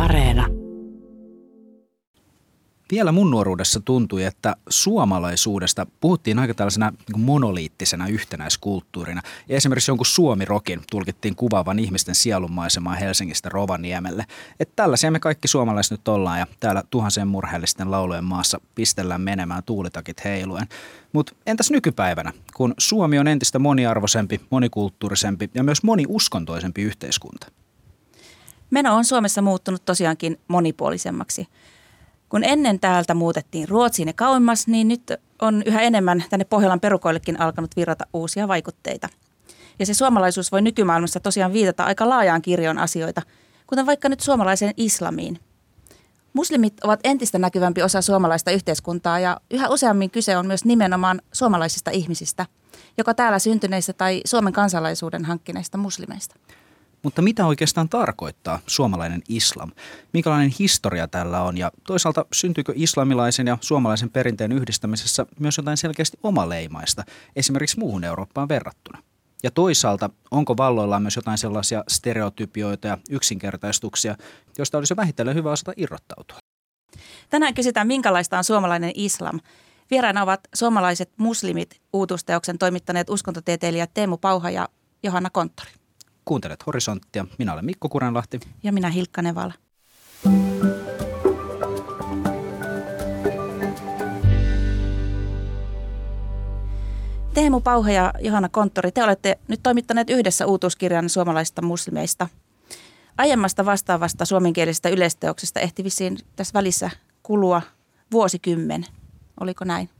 Areena. Vielä mun nuoruudessa tuntui, että suomalaisuudesta puhuttiin aika tällaisena niin monoliittisena yhtenäiskulttuurina. Ja esimerkiksi jonkun suomirokin tulkittiin kuvaavan ihmisten sielunmaisemaa Helsingistä Rovaniemelle. Että tällaisia me kaikki suomalaiset nyt ollaan ja täällä tuhansien murheellisten laulujen maassa pistellään menemään tuulitakit heiluen. Mutta entäs nykypäivänä, kun Suomi on entistä moniarvoisempi, monikulttuurisempi ja myös moniuskontoisempi yhteiskunta? Meno on Suomessa muuttunut tosiaankin monipuolisemmaksi. Kun ennen täältä muutettiin Ruotsiin ja kauemmas, niin nyt on yhä enemmän tänne Pohjolan perukoillekin alkanut virrata uusia vaikutteita. Ja se suomalaisuus voi nykymaailmassa tosiaan viitata aika laajaan kirjon asioita, kuten vaikka nyt suomalaiseen islamiin. Muslimit ovat entistä näkyvämpi osa suomalaista yhteiskuntaa ja yhä useammin kyse on myös nimenomaan suomalaisista ihmisistä, joka täällä syntyneistä tai Suomen kansalaisuuden hankkineista muslimeista. Mutta mitä oikeastaan tarkoittaa suomalainen islam? Minkälainen historia tällä on ja toisaalta syntyykö islamilaisen ja suomalaisen perinteen yhdistämisessä myös jotain selkeästi omaleimaista, esimerkiksi muuhun Eurooppaan verrattuna? Ja toisaalta, onko valloillaan myös jotain sellaisia stereotypioita ja yksinkertaistuksia, joista olisi vähitellen hyvä osata irrottautua? Tänään kysytään, minkälaista on suomalainen islam. Vieraana ovat suomalaiset muslimit uutusteoksen toimittaneet uskontotieteilijät Teemu Pauha ja Johanna Konttori. Kuuntelet Horisonttia. Minä olen Mikko Kurenlahti. Ja minä Hilkka Nevala. Teemu Pauha ja Johanna Konttori, te olette nyt toimittaneet yhdessä uutuuskirjan suomalaisista muslimeista. Aiemmasta vastaavasta suomenkielisestä yleisteoksesta ehti vissiin tässä välissä kulua vuosikymmen. Oliko näin?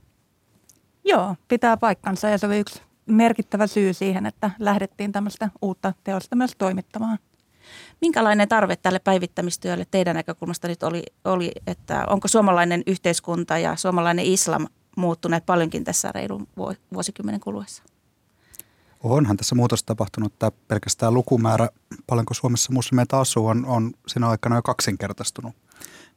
Joo, pitää paikkansa ja se oli yksi merkittävä syy siihen, että lähdettiin tämmöistä uutta teosta myös toimittamaan. Minkälainen tarve tälle päivittämistyölle teidän näkökulmasta nyt oli, oli, että onko suomalainen yhteiskunta ja suomalainen islam muuttuneet paljonkin tässä reilun vuosikymmenen kuluessa? Onhan tässä muutos tapahtunut. Tämä pelkästään lukumäärä, paljonko Suomessa muslimeita asuu, on, on siinä aikana jo kaksinkertaistunut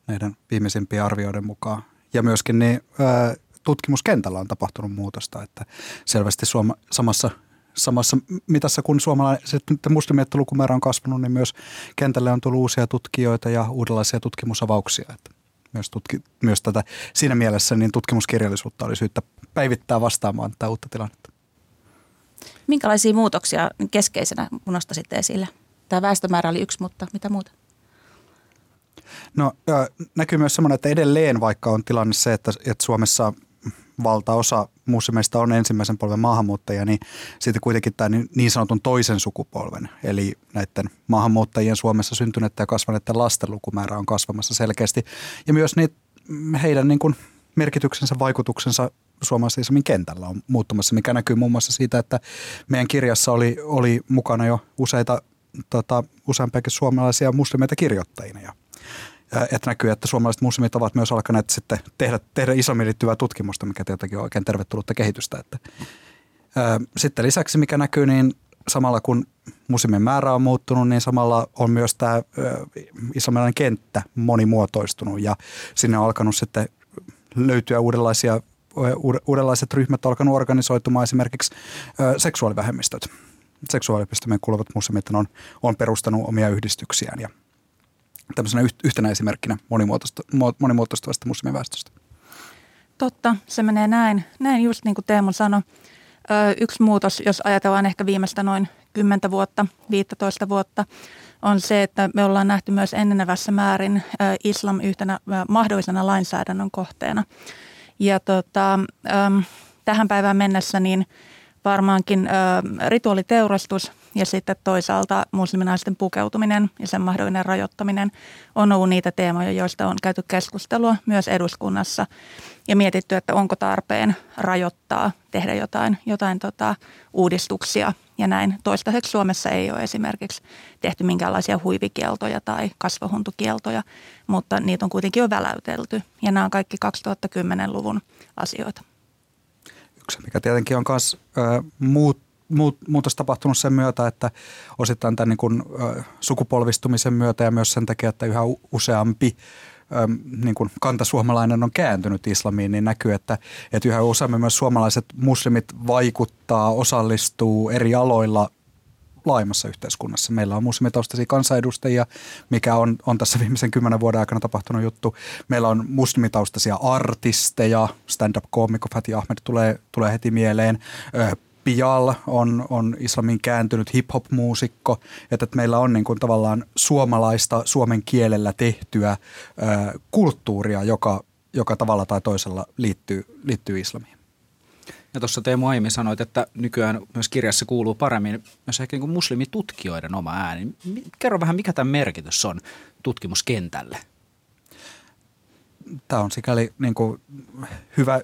näiden viimeisimpien arvioiden mukaan. Ja myöskin niin, ää, tutkimuskentällä on tapahtunut muutosta, että selvästi suoma, samassa samassa mitassa kun suomalaiset muslimien lukumäärä on kasvanut, niin myös kentälle on tullut uusia tutkijoita ja uudenlaisia tutkimusavauksia. Että myös, tutki, myös tätä, siinä mielessä niin tutkimuskirjallisuutta oli syyttä päivittää vastaamaan tätä uutta tilannetta. Minkälaisia muutoksia keskeisenä nostasitte esille? Tämä väestömäärä oli yksi, mutta mitä muuta? No näkyy myös semmoinen, että edelleen vaikka on tilanne se, että, että Suomessa valtaosa muslimeista on ensimmäisen polven maahanmuuttajia, niin sitten kuitenkin tämä niin, niin sanotun toisen sukupolven, eli näiden maahanmuuttajien Suomessa syntyneiden ja kasvaneiden lasten lukumäärä on kasvamassa selkeästi. Ja myös niitä, heidän niin kuin merkityksensä, vaikutuksensa suomalaisen kentällä on muuttumassa, mikä näkyy muun muassa siitä, että meidän kirjassa oli, oli mukana jo useita, tota, useampiakin suomalaisia muslimeita kirjoittajina ja että näkyy, että suomalaiset muslimit ovat myös alkaneet sitten tehdä, tehdä islamiin liittyvää tutkimusta, mikä tietenkin on oikein tervetullutta kehitystä. Että, ää, sitten lisäksi, mikä näkyy, niin samalla kun muslimien määrä on muuttunut, niin samalla on myös tämä islamilainen kenttä monimuotoistunut ja sinne on alkanut sitten löytyä uudenlaisia uudenlaiset ryhmät on alkanut organisoitumaan esimerkiksi seksuaalivähemmistöt. Seksuaalivähemmistöjen kuuluvat muslimit on, on perustanut omia yhdistyksiään ja tämmöisenä yhtenä esimerkkinä monimuotoistuvasta muslimiväestöstä. Totta, se menee näin. Näin just niin kuin Teemu sanoi. Yksi muutos, jos ajatellaan ehkä viimeistä noin 10 vuotta, 15 vuotta, on se, että me ollaan nähty myös enenevässä määrin islam yhtenä mahdollisena lainsäädännön kohteena. Ja tota, tähän päivään mennessä niin varmaankin rituaaliteurastus – ja sitten toisaalta musliminaisten pukeutuminen ja sen mahdollinen rajoittaminen on ollut niitä teemoja, joista on käyty keskustelua myös eduskunnassa ja mietitty, että onko tarpeen rajoittaa, tehdä jotain, jotain tota, uudistuksia ja näin. Toistaiseksi Suomessa ei ole esimerkiksi tehty minkäänlaisia huivikieltoja tai kasvohuntukieltoja, mutta niitä on kuitenkin jo väläytelty ja nämä on kaikki 2010-luvun asioita. Yksi, mikä tietenkin on myös muut muutos tapahtunut sen myötä, että osittain tämän niin kuin, sukupolvistumisen myötä ja myös sen takia, että yhä useampi niin kuin kantasuomalainen on kääntynyt islamiin, niin näkyy, että, että yhä useammin myös suomalaiset muslimit vaikuttaa, osallistuu eri aloilla laajemmassa yhteiskunnassa. Meillä on muslimitaustaisia kansanedustajia, mikä on, on tässä viimeisen kymmenen vuoden aikana tapahtunut juttu. Meillä on muslimitaustaisia artisteja, stand-up-koomikko Fatih Ahmed tulee, tulee heti mieleen. Pial on, on islamin kääntynyt hip-hop-muusikko, että, meillä on niin kuin tavallaan suomalaista suomen kielellä tehtyä ö, kulttuuria, joka, joka tavalla tai toisella liittyy, liittyy islamiin. Ja tuossa Teemu aiemmin sanoit, että nykyään myös kirjassa kuuluu paremmin myös ehkä niin muslimitutkijoiden oma ääni. Kerro vähän, mikä tämä merkitys on tutkimuskentälle? Tämä on sikäli niin kuin hyvä,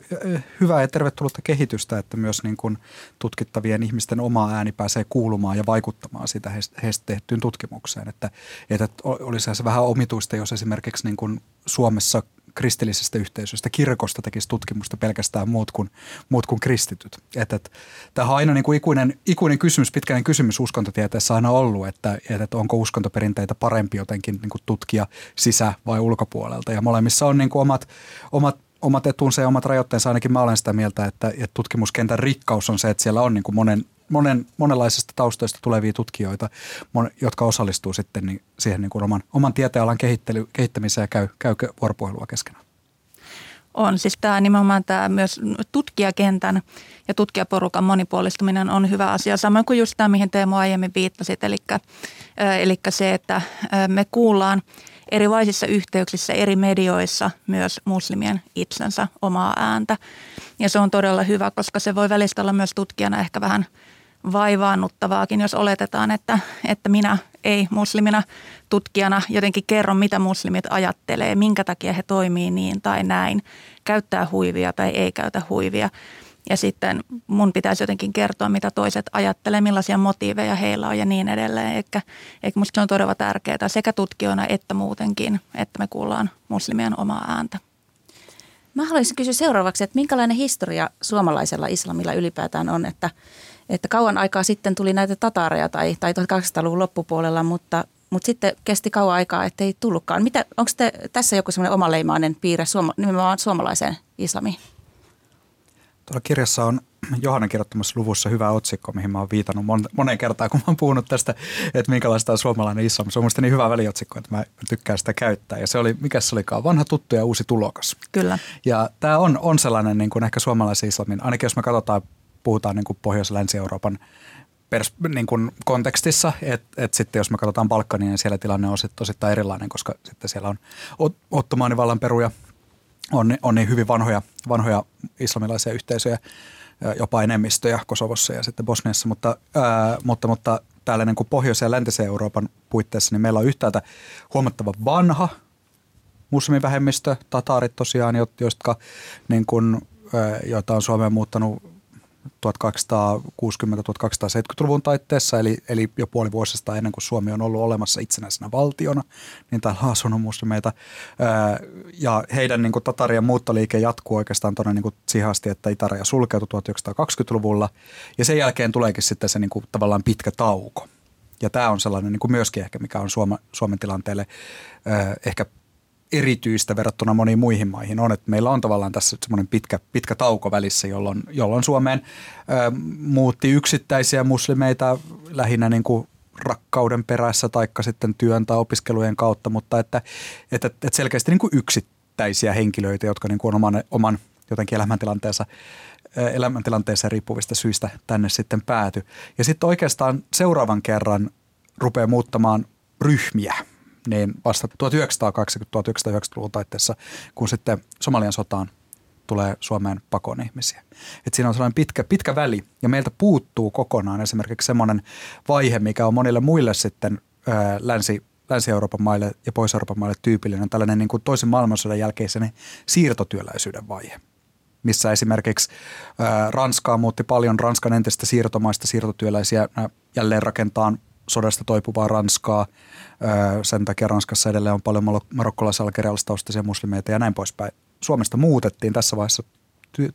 hyvä ja tervetullutta kehitystä, että myös niin kuin tutkittavien ihmisten oma ääni pääsee kuulumaan ja vaikuttamaan sitä heistä tehtyyn tutkimukseen. Että, että olisi se vähän omituista, jos esimerkiksi niin kuin Suomessa kristillisestä yhteisöstä, kirkosta tekisi tutkimusta pelkästään muut kuin, muut kuin kristityt. Että, että, tämä on aina niin kuin ikuinen, ikuinen kysymys, pitkäinen kysymys uskontotieteessä aina ollut, että, että onko uskontoperinteitä parempi jotenkin niin kuin tutkia sisä- vai ulkopuolelta. Ja molemmissa on niin kuin omat, omat omat etunsa ja omat rajoitteensa. Ainakin mä olen sitä mieltä, että, että tutkimuskentän rikkaus on se, että siellä on niin kuin monen, monen, monenlaisista taustoista tulevia tutkijoita, mon, jotka osallistuu sitten niin, siihen niin kuin oman, oman tieteenalan kehittely, kehittämiseen ja käy, käy vuoropuhelua keskenään. On, siis tämä nimenomaan tämä myös tutkijakentän ja tutkijaporukan monipuolistuminen on hyvä asia, samoin kuin just tämä, mihin Teemu aiemmin viittasit, eli, eli se, että me kuullaan erilaisissa yhteyksissä, eri medioissa myös muslimien itsensä omaa ääntä. Ja se on todella hyvä, koska se voi välistä olla myös tutkijana ehkä vähän – vaivaannuttavaakin, jos oletetaan, että, että minä ei muslimina tutkijana jotenkin kerron, mitä muslimit ajattelee, minkä takia he toimii niin tai näin, käyttää huivia tai ei käytä huivia. Ja sitten mun pitäisi jotenkin kertoa, mitä toiset ajattelee, millaisia motiiveja heillä on ja niin edelleen. Eikä, eikä musta se on todella tärkeää sekä tutkijoina että muutenkin, että me kuullaan muslimien omaa ääntä. Mä haluaisin kysyä seuraavaksi, että minkälainen historia suomalaisella islamilla ylipäätään on, että – että kauan aikaa sitten tuli näitä tatareja tai, tai 1800-luvun loppupuolella, mutta, mutta sitten kesti kauan aikaa, ettei tullutkaan. Mitä, onko te, tässä joku semmoinen omaleimainen piirre suoma, nimenomaan suomalaiseen islamiin? Tuolla kirjassa on Johanna kirjoittamassa luvussa hyvä otsikko, mihin mä oon viitannut moneen kertaan, kun mä oon puhunut tästä, että minkälaista on suomalainen islam. Se on mielestäni niin hyvä väliotsikko, että mä tykkään sitä käyttää. Ja se oli, mikä se olikaan, vanha tuttu ja uusi tulokas. Kyllä. Ja tämä on, on sellainen niin kuin ehkä suomalaisen islamin, ainakin jos me katsotaan puhutaan niin kuin Pohjois- ja Länsi-Euroopan pers- niin kuin kontekstissa, että et sitten jos me katsotaan Balkania, niin siellä tilanne on sit osittain erilainen, koska sitten siellä on ottomaanivallan peruja, on, on niin hyvin vanhoja, vanhoja islamilaisia yhteisöjä, jopa enemmistöjä Kosovossa ja sitten Bosniassa, mutta, ää, mutta, mutta täällä niin kuin Pohjois- ja Läntisen Euroopan puitteissa, niin meillä on yhtäältä huomattava vanha muslimivähemmistö, tataarit tosiaan, jotka, niin kuin, joita on Suomeen muuttanut 1260-1270-luvun taitteessa, eli, eli jo puoli vuosista ennen kuin Suomi on ollut olemassa itsenäisenä valtiona, niin täällä on asunut muslimeita. Ja heidän niin kuin, tatarien muuttoliike jatkuu oikeastaan tuonne niin siihen asti, että itäraja sulkeutui 1920-luvulla. Ja sen jälkeen tuleekin sitten se niin kuin, tavallaan pitkä tauko. Ja tämä on sellainen niin kuin myöskin ehkä, mikä on Suoma, Suomen tilanteelle ehkä erityistä verrattuna moniin muihin maihin on, että meillä on tavallaan tässä semmoinen pitkä, pitkä tauko välissä, jolloin, jolloin Suomeen ö, muutti yksittäisiä muslimeita lähinnä niin kuin rakkauden perässä taikka sitten työn tai opiskelujen kautta, mutta että, että, että selkeästi niin kuin yksittäisiä henkilöitä, jotka niin kuin on oman, oman jotenkin elämäntilanteensa elämäntilanteessa riippuvista syistä tänne sitten pääty. Ja sitten oikeastaan seuraavan kerran rupeaa muuttamaan ryhmiä – niin vasta 1920-1990-luvun taitteessa, kun sitten Somalian sotaan tulee Suomeen pakoon ihmisiä. Et siinä on sellainen pitkä, pitkä väli ja meiltä puuttuu kokonaan esimerkiksi semmoinen vaihe, mikä on monille muille sitten ää, länsi, Länsi-Euroopan maille ja Pohjois-Euroopan maille tyypillinen, tällainen niin kuin toisen maailmansodan jälkeisen siirtotyöläisyyden vaihe missä esimerkiksi Ranskaa muutti paljon Ranskan entistä siirtomaista siirtotyöläisiä jälleen rakentaa sodasta toipuvaa Ranskaa. Sen takia Ranskassa edelleen on paljon marokkolaisia muslimeita ja näin poispäin. Suomesta muutettiin tässä vaiheessa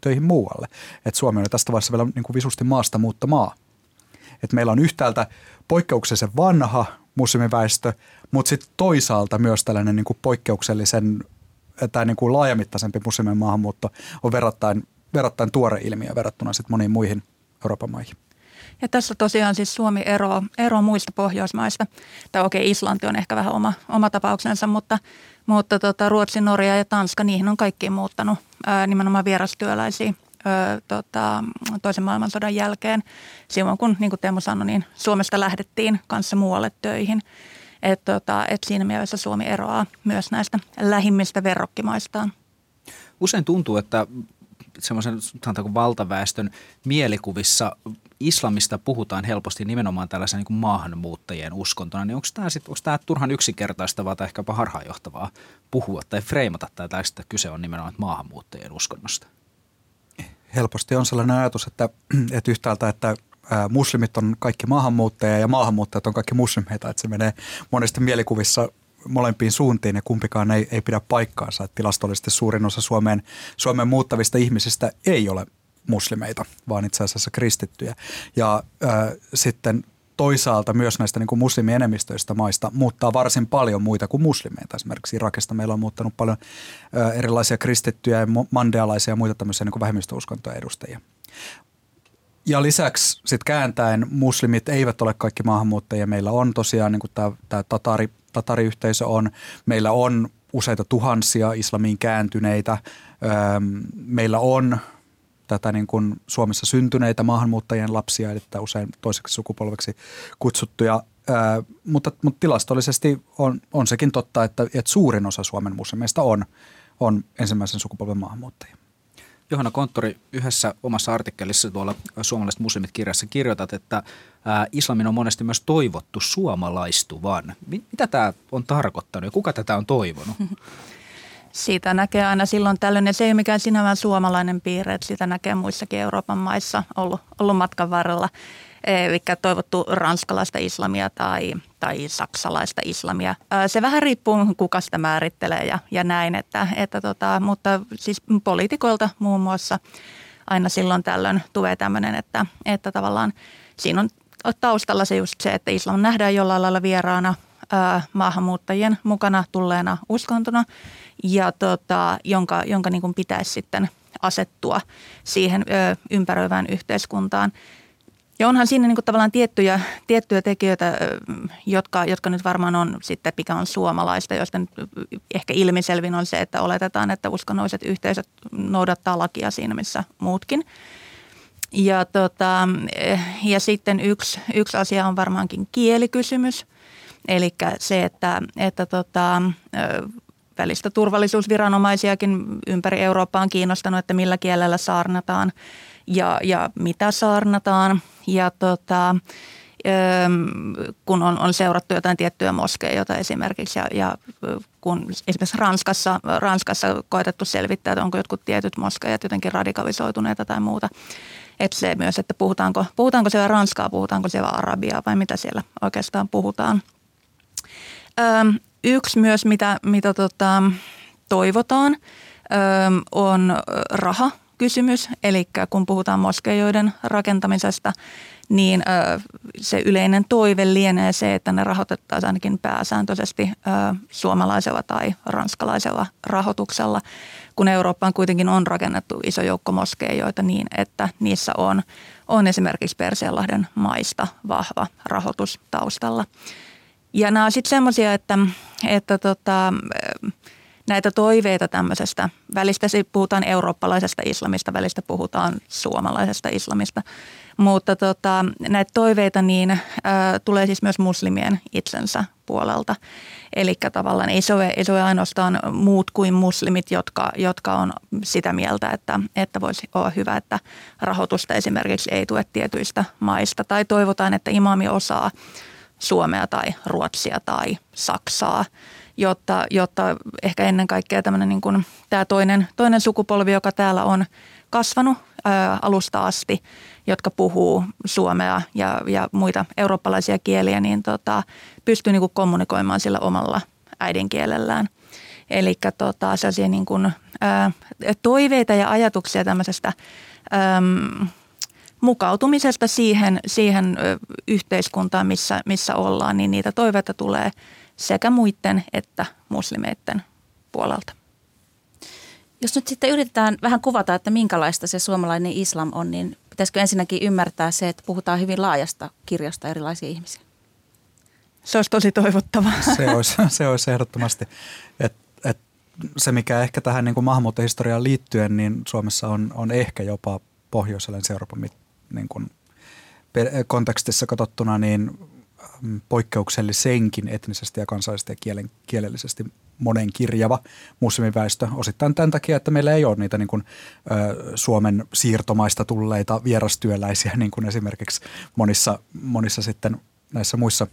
töihin muualle. Et Suomi oli tästä vaiheessa vielä niin kuin visusti maasta muutta maa. Et meillä on yhtäältä poikkeuksellisen vanha muslimiväestö, mutta sitten toisaalta myös tällainen niin kuin poikkeuksellisen tai niin kuin laajamittaisempi muslimien maahanmuutto on verrattain, verrattain tuore ilmiö verrattuna sitten moniin muihin Euroopan maihin. Ja tässä tosiaan siis Suomi eroaa, eroaa muista Pohjoismaista. Tai okei, Islanti on ehkä vähän oma, oma tapauksensa, mutta, mutta tota, Ruotsi, Norja ja Tanska, niihin on kaikkiin muuttanut ää, nimenomaan vierastyöläisiä ää, tota, toisen maailmansodan jälkeen. Silloin kun, niin kuin Teemu sanoi, niin Suomesta lähdettiin kanssa muualle töihin. Et, tota, et siinä mielessä Suomi eroaa myös näistä lähimmistä verrokkimaistaan. Usein tuntuu, että semmoisen sanotaanko valtaväestön mielikuvissa islamista puhutaan helposti nimenomaan tällaisen niin maahanmuuttajien uskontona, niin onko tämä, sit, onko tämä turhan yksinkertaistavaa tai ehkäpä harhaanjohtavaa puhua tai freimata tätä, että kyse on nimenomaan maahanmuuttajien uskonnosta? Helposti on sellainen ajatus, että, että yhtäältä, että muslimit on kaikki maahanmuuttajia ja maahanmuuttajat on kaikki muslimeita, että se menee monesti mielikuvissa molempiin suuntiin ja kumpikaan ei, ei pidä paikkaansa. Että tilastollisesti suurin osa Suomeen, Suomeen muuttavista ihmisistä ei ole muslimeita, vaan itse asiassa kristittyjä. Ja äh, sitten toisaalta myös näistä niin kuin muslimienemmistöistä maista muuttaa varsin paljon muita kuin muslimeita. Esimerkiksi Irakista meillä on muuttanut paljon äh, erilaisia kristittyjä ja mandealaisia ja muita tämmöisiä niin kuin vähemmistöuskontoja edustajia. Ja lisäksi sitten kääntäen muslimit eivät ole kaikki maahanmuuttajia. Meillä on tosiaan niin tämä tatari, tatariyhteisö on. Meillä on useita tuhansia islamiin kääntyneitä. Meillä on tätä niin kuin Suomessa syntyneitä maahanmuuttajien lapsia, eli usein toiseksi sukupolveksi kutsuttuja. Mutta, mutta tilastollisesti on, on sekin totta, että, että suurin osa Suomen muslimeista on, on ensimmäisen sukupolven maahanmuuttajia. Johanna Konttori, yhdessä omassa artikkelissa tuolla Suomalaiset muslimit kirjassa kirjoitat, että islamin on monesti myös toivottu suomalaistuvan. Mitä tämä on tarkoittanut ja kuka tätä on toivonut? Siitä näkee aina silloin tällöin, ja se ei ole mikään sinällään suomalainen piirre, että sitä näkee muissakin Euroopan maissa ollut, ollut matkan varrella. Eli toivottu ranskalaista islamia tai, tai saksalaista islamia. Se vähän riippuu, kuka sitä määrittelee ja, ja näin, että, että tota, mutta siis poliitikoilta muun muassa aina silloin tällöin tulee tämmöinen, että, että tavallaan siinä on taustalla se just se, että islam nähdään jollain lailla vieraana maahanmuuttajien mukana tulleena uskontona ja tota, jonka, jonka niin kuin pitäisi sitten asettua siihen ö, ympäröivään yhteiskuntaan. Ja onhan siinä niin kuin tavallaan tiettyjä, tiettyjä tekijöitä, jotka, jotka nyt varmaan on sitten, mikä on suomalaista, joista nyt ehkä ilmiselvin on se, että oletetaan, että uskonnolliset yhteisöt noudattaa lakia siinä, missä muutkin. Ja, tota, ja sitten yksi, yksi asia on varmaankin kielikysymys. Eli se, että, että tota, välistä turvallisuusviranomaisiakin ympäri Eurooppaa on kiinnostanut, että millä kielellä saarnataan ja, ja mitä saarnataan. Ja tota, kun on, on seurattu jotain tiettyjä moskeijoita esimerkiksi ja, ja kun esimerkiksi Ranskassa, Ranskassa koetettu selvittää, että onko jotkut tietyt moskeijat jotenkin radikalisoituneita tai muuta. Että se myös, että puhutaanko, puhutaanko siellä ranskaa, puhutaanko siellä arabiaa vai mitä siellä oikeastaan puhutaan. Öm, yksi myös, mitä, mitä tota, toivotaan, öm, on raha – kysymys. Eli kun puhutaan moskeijoiden rakentamisesta, niin se yleinen toive lienee se, että ne rahoitettaisiin ainakin pääsääntöisesti suomalaisella tai ranskalaisella rahoituksella, kun Eurooppaan kuitenkin on rakennettu iso joukko moskeijoita niin, että niissä on, on esimerkiksi Persianlahden maista vahva rahoitus taustalla. Ja nämä on sitten semmoisia, että, että tota, näitä toiveita tämmöisestä. Välistä puhutaan eurooppalaisesta islamista, välistä puhutaan suomalaisesta islamista. Mutta tota, näitä toiveita niin ä, tulee siis myös muslimien itsensä puolelta. Eli tavallaan ei se, ole, ei se ole ainoastaan muut kuin muslimit, jotka, jotka on sitä mieltä, että, että voisi olla hyvä, että rahoitusta esimerkiksi ei tue tietyistä maista. Tai toivotaan, että imami osaa suomea tai ruotsia tai saksaa jotta, jotta ehkä ennen kaikkea tämmöinen niin kuin, tämä toinen, toinen sukupolvi, joka täällä on kasvanut ää, alusta asti, jotka puhuu suomea ja, ja muita eurooppalaisia kieliä, niin tota, pystyy niin kuin kommunikoimaan sillä omalla äidinkielellään. Eli tota, sellaisia niin kuin, ää, toiveita ja ajatuksia tämmöisestä äm, mukautumisesta siihen, siihen yhteiskuntaan, missä, missä ollaan, niin niitä toiveita tulee – sekä muiden että muslimeiden puolelta. Jos nyt sitten yritetään vähän kuvata, että minkälaista se suomalainen islam on, niin pitäisikö ensinnäkin ymmärtää se, että puhutaan hyvin laajasta kirjosta erilaisia ihmisiä? Se olisi tosi toivottavaa. Se olisi, se olisi ehdottomasti. Et, et se, mikä ehkä tähän niin kuin maahanmuuttohistoriaan liittyen, niin Suomessa on, on ehkä jopa pohjois Euroopan niin kuin kontekstissa katsottuna niin poikkeuksellisenkin etnisesti ja kansallisesti ja kielen, kielellisesti monen kirjava muslimiväestö. Osittain tämän takia, että meillä ei ole niitä niin kuin, ö, Suomen siirtomaista tulleita vierastyöläisiä, niin kuin esimerkiksi monissa, monissa sitten näissä muissa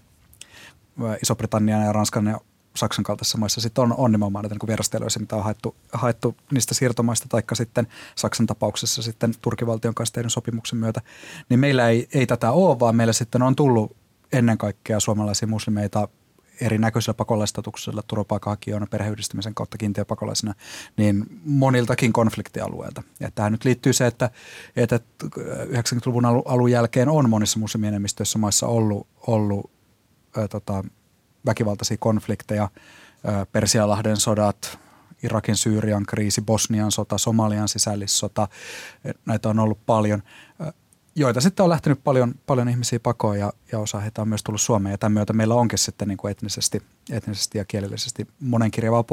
Iso-Britannian ja Ranskan ja Saksan kaltaisissa maissa sitten on, on nimenomaan näitä niin vierasteluja, mitä on haettu, haettu niistä siirtomaista, taikka sitten Saksan tapauksessa sitten Turkivaltion kanssa tehdyn sopimuksen myötä. Niin meillä ei, ei tätä ole, vaan meillä sitten on tullut ennen kaikkea suomalaisia muslimeita erinäköisillä pakolaistatuksilla, turvapaikanhakijoina, perheyhdistymisen kautta kiintiöpakolaisina, niin moniltakin konfliktialueilta. Ja tähän nyt liittyy se, että, että 90-luvun alun jälkeen on monissa muslimienemmistöissä maissa ollut, ollut ää, tota, väkivaltaisia konflikteja, ää, Persialahden sodat, Irakin, Syyrian kriisi, Bosnian sota, Somalian sisällissota, näitä on ollut paljon joita sitten on lähtenyt paljon, paljon ihmisiä pakoon ja, ja osa heitä on myös tullut Suomeen. Ja tämän myötä meillä onkin sitten niin kuin etnisesti, etnisesti ja kielellisesti monenkirjavaa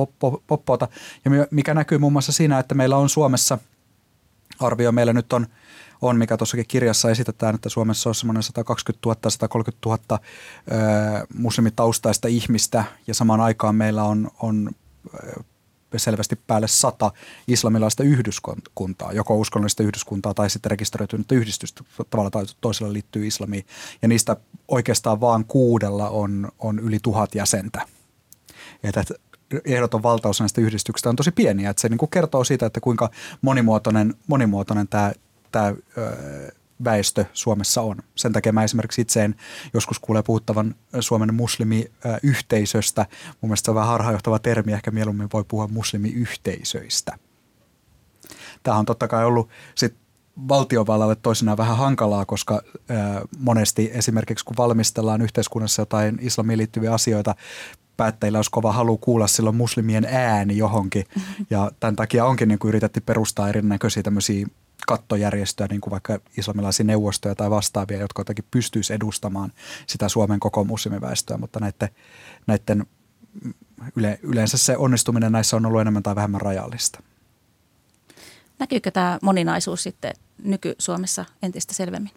poppoota. Ja mikä näkyy muun muassa siinä, että meillä on Suomessa, arvio meillä nyt on, on mikä tuossakin kirjassa esitetään, että Suomessa on semmoinen 120 000, 130 000 ö, muslimitaustaista ihmistä ja samaan aikaan meillä on, on selvästi päälle sata islamilaista yhdyskuntaa, joko uskonnollista yhdyskuntaa tai sitten rekisteröitynyttä yhdistystä tavalla tai toisella liittyy islamiin. Ja niistä oikeastaan vaan kuudella on, on yli tuhat jäsentä. Että ehdoton valtaus näistä yhdistyksistä on tosi pieniä. Että se niin kuin kertoo siitä, että kuinka monimuotoinen, monimuotoinen tämä, tämä väestö Suomessa on. Sen takia mä esimerkiksi itse en joskus kuulee puhuttavan Suomen muslimiyhteisöstä. Mun mielestä se on vähän harhaanjohtava termi, ehkä mieluummin voi puhua muslimiyhteisöistä. Tämä on totta kai ollut sit valtiovallalle toisinaan vähän hankalaa, koska ää, monesti esimerkiksi kun valmistellaan yhteiskunnassa jotain islamiin liittyviä asioita, päättäjillä olisi kova halu kuulla silloin muslimien ääni johonkin. Ja tämän takia onkin niin yritetty perustaa erinäköisiä tämmöisiä kattojärjestöjä, niin kuin vaikka islamilaisia neuvostoja tai vastaavia, jotka jotenkin pystyisi edustamaan sitä Suomen koko muslimiväestöä, mutta näiden, näiden yle, yleensä se onnistuminen näissä on ollut enemmän tai vähemmän rajallista. Näkyykö tämä moninaisuus sitten nyky-Suomessa entistä selvemmin?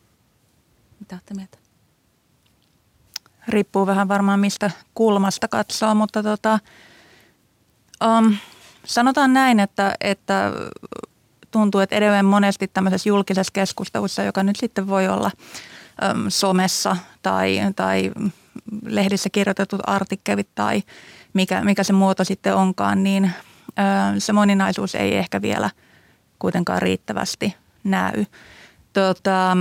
Mitä olette mieltä? Riippuu vähän varmaan mistä kulmasta katsoo, mutta tota, um, sanotaan näin, että, että tuntuu, että edelleen monesti tämmöisessä julkisessa keskustelussa, joka nyt sitten voi olla äm, somessa tai, tai lehdissä kirjoitetut artikkelit tai mikä, mikä se muoto sitten onkaan, niin ä, se moninaisuus ei ehkä vielä kuitenkaan riittävästi näy. Tota,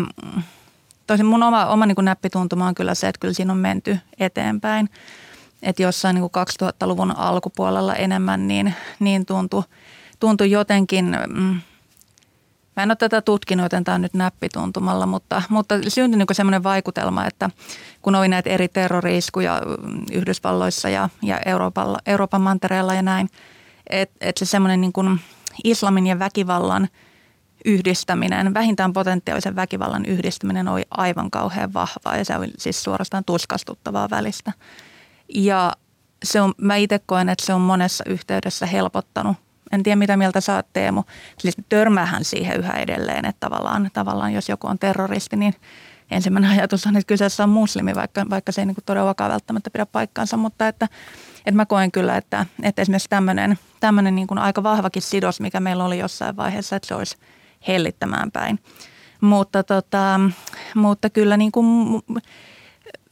tosin mun oma, oma niin näppituntuma on kyllä se, että kyllä siinä on menty eteenpäin. Että jossain niin 2000-luvun alkupuolella enemmän niin, niin tuntui, tuntui jotenkin mm, Mä en ole tätä tutkinut, joten tämä on nyt näppituntumalla, mutta, mutta syntyi niin semmoinen vaikutelma, että kun oli näitä eri terroriiskuja Yhdysvalloissa ja, ja Euroopalla, Euroopan mantereella ja näin, että et se semmoinen niin kuin islamin ja väkivallan yhdistäminen, vähintään potentiaalisen väkivallan yhdistäminen oli aivan kauhean vahvaa ja se oli siis suorastaan tuskastuttavaa välistä. Ja se on, mä itse koen, että se on monessa yhteydessä helpottanut en tiedä, mitä mieltä sä oot, Teemu. Siis törmäähän siihen yhä edelleen, että tavallaan, tavallaan jos joku on terroristi, niin ensimmäinen ajatus on, että kyseessä on muslimi, vaikka, vaikka se ei niin todellakaan välttämättä pidä paikkaansa, mutta että, että mä koen kyllä, että, että esimerkiksi tämmöinen, tämmöinen niin kuin aika vahvakin sidos, mikä meillä oli jossain vaiheessa, että se olisi hellittämään päin. Mutta, tota, mutta kyllä niin kuin,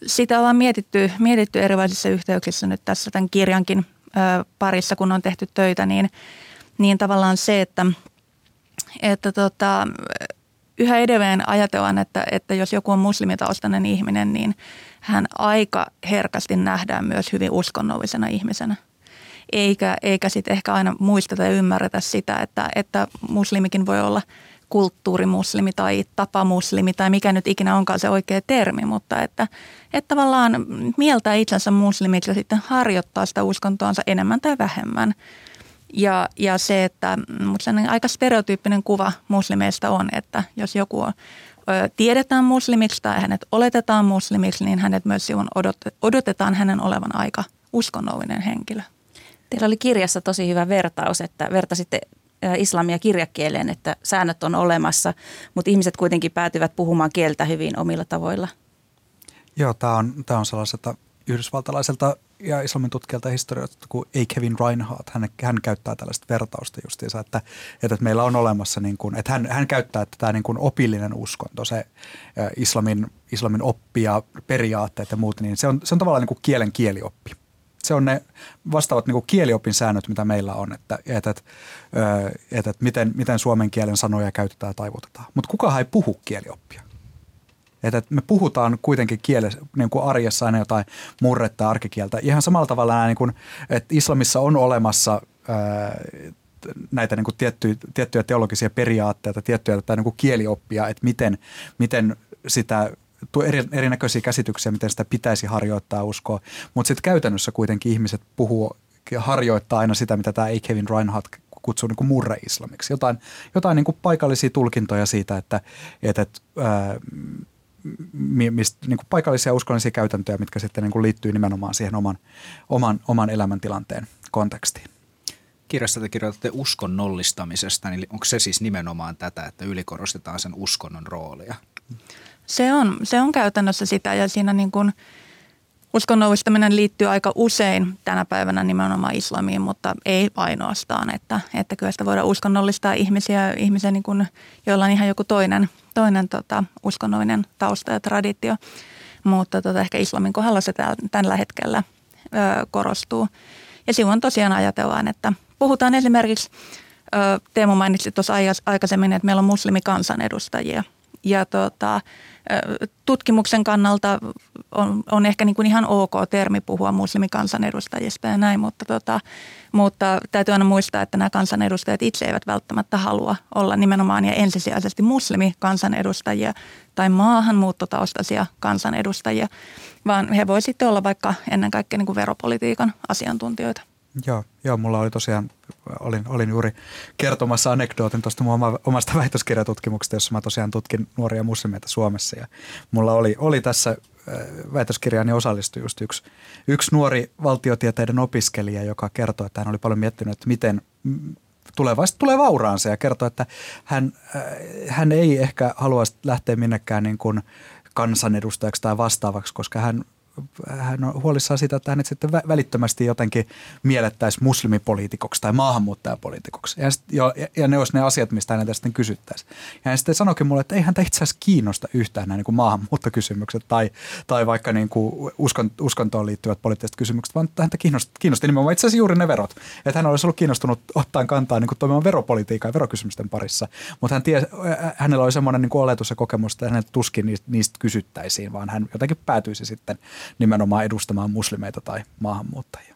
sitä ollaan mietitty, mietitty erilaisissa yhteyksissä nyt tässä tämän kirjankin parissa, kun on tehty töitä, niin – niin tavallaan se, että, että tota, yhä edelleen ajatellaan, että, että jos joku on muslimitaustainen ihminen, niin hän aika herkästi nähdään myös hyvin uskonnollisena ihmisenä. Eikä, eikä sitten ehkä aina muisteta ja ymmärretä sitä, että, että muslimikin voi olla kulttuurimuslimi tai tapamuslimi tai mikä nyt ikinä onkaan se oikea termi, mutta että, että tavallaan mieltää itsensä muslimiksi ja sitten harjoittaa sitä uskontoansa enemmän tai vähemmän – ja, ja se, että mutta aika stereotyyppinen kuva muslimeista on, että jos joku on, tiedetään muslimiksi tai hänet oletetaan muslimiksi, niin hänet myös silloin odotetaan hänen olevan aika uskonnollinen henkilö. Teillä oli kirjassa tosi hyvä vertaus, että vertasitte islamia kirjakieleen, että säännöt on olemassa, mutta ihmiset kuitenkin päätyvät puhumaan kieltä hyvin omilla tavoilla. Joo, tämä on, tämä on sellaiselta yhdysvaltalaiselta ja islamin tutkijalta historiasta kuin A. Kevin Reinhardt, hän, hän käyttää tällaista vertausta justiinsa, että, että meillä on olemassa, niin kuin, että hän, hän käyttää tätä niin kuin opillinen uskonto, se islamin, islamin oppi ja periaatteet ja muut, niin se on, se on tavallaan niin kuin kielen kielioppi. Se on ne vastaavat niin kuin kieliopin säännöt, mitä meillä on, että, että, että, että, että miten, miten suomen kielen sanoja käytetään ja taivutetaan. Mutta kukaan ei puhu kielioppia. Että me puhutaan kuitenkin kielessä, niin kuin arjessa aina jotain murretta arkikieltä. Ihan samalla tavalla niin kuin, että islamissa on olemassa ää, näitä niin kuin tiettyjä, tiettyjä teologisia periaatteita, tiettyjä tätä niin kuin kielioppia, että miten, miten sitä tuo eri, erinäköisiä käsityksiä, miten sitä pitäisi harjoittaa uskoa. Mutta sitten käytännössä kuitenkin ihmiset puhuu ja harjoittaa aina sitä, mitä tämä A. Kevin Reinhardt kutsuu niin kuin murre-islamiksi. Jotain, jotain niin kuin paikallisia tulkintoja siitä, että, että, että ää, mistä, niin kuin paikallisia uskonnollisia käytäntöjä, mitkä sitten niin kuin liittyy nimenomaan siihen oman, oman, oman elämäntilanteen kontekstiin. Kirjassa te kirjoitatte uskonnollistamisesta, niin onko se siis nimenomaan tätä, että ylikorostetaan sen uskonnon roolia? Se on, se on käytännössä sitä ja siinä niin kuin – Uskonnollistaminen liittyy aika usein tänä päivänä nimenomaan islamiin, mutta ei ainoastaan, että, että kyllä sitä voidaan uskonnollistaa ihmisiä, ihmisiä niin kuin, joilla on ihan joku toinen, toinen tota, uskonnollinen tausta ja traditio, mutta tota, ehkä islamin kohdalla se tällä hetkellä ö, korostuu. Ja silloin tosiaan ajatellaan, että puhutaan esimerkiksi, ö, Teemu mainitsi tuossa aikaisemmin, että meillä on muslimikansanedustajia ja tota, tutkimuksen kannalta on, on ehkä niin kuin ihan ok termi puhua muslimikansanedustajista ja näin, mutta, tota, mutta täytyy aina muistaa, että nämä kansanedustajat itse eivät välttämättä halua olla nimenomaan ja ensisijaisesti muslimikansanedustajia tai maahanmuuttotaustaisia kansanedustajia, vaan he voisivat olla vaikka ennen kaikkea niin kuin veropolitiikan asiantuntijoita. Joo, joo, mulla oli tosiaan, olin, olin juuri kertomassa anekdootin tuosta mun omasta väitöskirjatutkimuksesta, jossa mä tosiaan tutkin nuoria muslimeita Suomessa. Ja mulla oli, oli tässä äh, väitöskirjaani osallistui just yksi, yksi nuori valtiotieteiden opiskelija, joka kertoi, että hän oli paljon miettinyt, että miten tulevaisuudesta tulee vauraansa ja kertoi, että hän, äh, hän ei ehkä halua lähteä minnekään niin kuin kansanedustajaksi tai vastaavaksi, koska hän hän on huolissaan siitä, että hänet sitten välittömästi jotenkin miellettäisiin muslimipoliitikoksi tai maahanmuuttajapoliitikoksi. Ja, sit, jo, ja ne olisi ne asiat, mistä häneltä sitten kysyttäisiin. Ja hän sitten sanoikin mulle, että ei häntä itse asiassa kiinnosta yhtään nämä niin kuin maahanmuuttokysymykset tai, tai vaikka niin kuin uskon, uskontoon liittyvät poliittiset kysymykset, vaan häntä kiinnosti, kiinnosti nimenomaan itse asiassa juuri ne verot. Että hän olisi ollut kiinnostunut ottaa kantaa niin kuin toimimaan veropolitiikan ja verokysymysten parissa. Mutta hän ties, hänellä oli semmoinen niin kuin oletus ja kokemus, että häneltä tuskin niistä, niistä kysyttäisiin, vaan hän jotenkin päätyisi sitten nimenomaan edustamaan muslimeita tai maahanmuuttajia.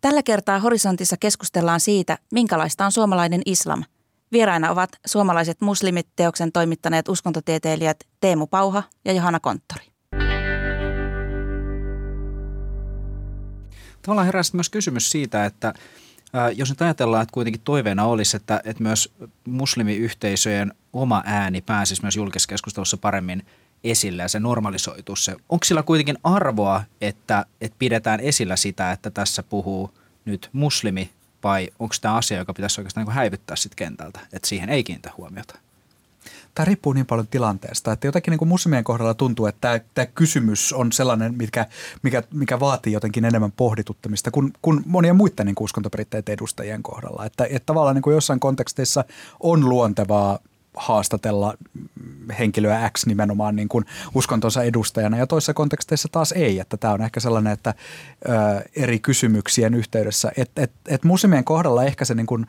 Tällä kertaa Horisontissa keskustellaan siitä, minkälaista on suomalainen islam. Vieraina ovat suomalaiset muslimit teoksen toimittaneet uskontotieteilijät Teemu Pauha ja Johanna Konttori. Tavallaan herää myös kysymys siitä, että jos nyt ajatellaan, että kuitenkin toiveena olisi, että, että myös muslimiyhteisöjen oma ääni pääsisi myös julkisessa keskustelussa paremmin esillä ja se normalisoituu se. Onko sillä kuitenkin arvoa, että, että pidetään esillä sitä, että tässä puhuu nyt muslimi vai onko tämä asia, joka pitäisi oikeastaan niin häivyttää sitten kentältä, että siihen ei kiinnitä huomiota? Tämä riippuu niin paljon tilanteesta, että jotenkin niin kuin muslimien kohdalla tuntuu, että tämä, tämä kysymys on sellainen, mikä, mikä, mikä vaatii jotenkin enemmän pohdituttamista kuin, kuin monien muiden niin uskontoperinteiden edustajien kohdalla. Että, että tavallaan niin kuin jossain konteksteissa on luontevaa haastatella henkilöä X nimenomaan niin kuin uskontonsa edustajana. Ja toisessa konteksteissa taas ei. Että tämä on ehkä sellainen, että ö, eri kysymyksien yhteydessä, että et, et muslimien kohdalla ehkä se niin kuin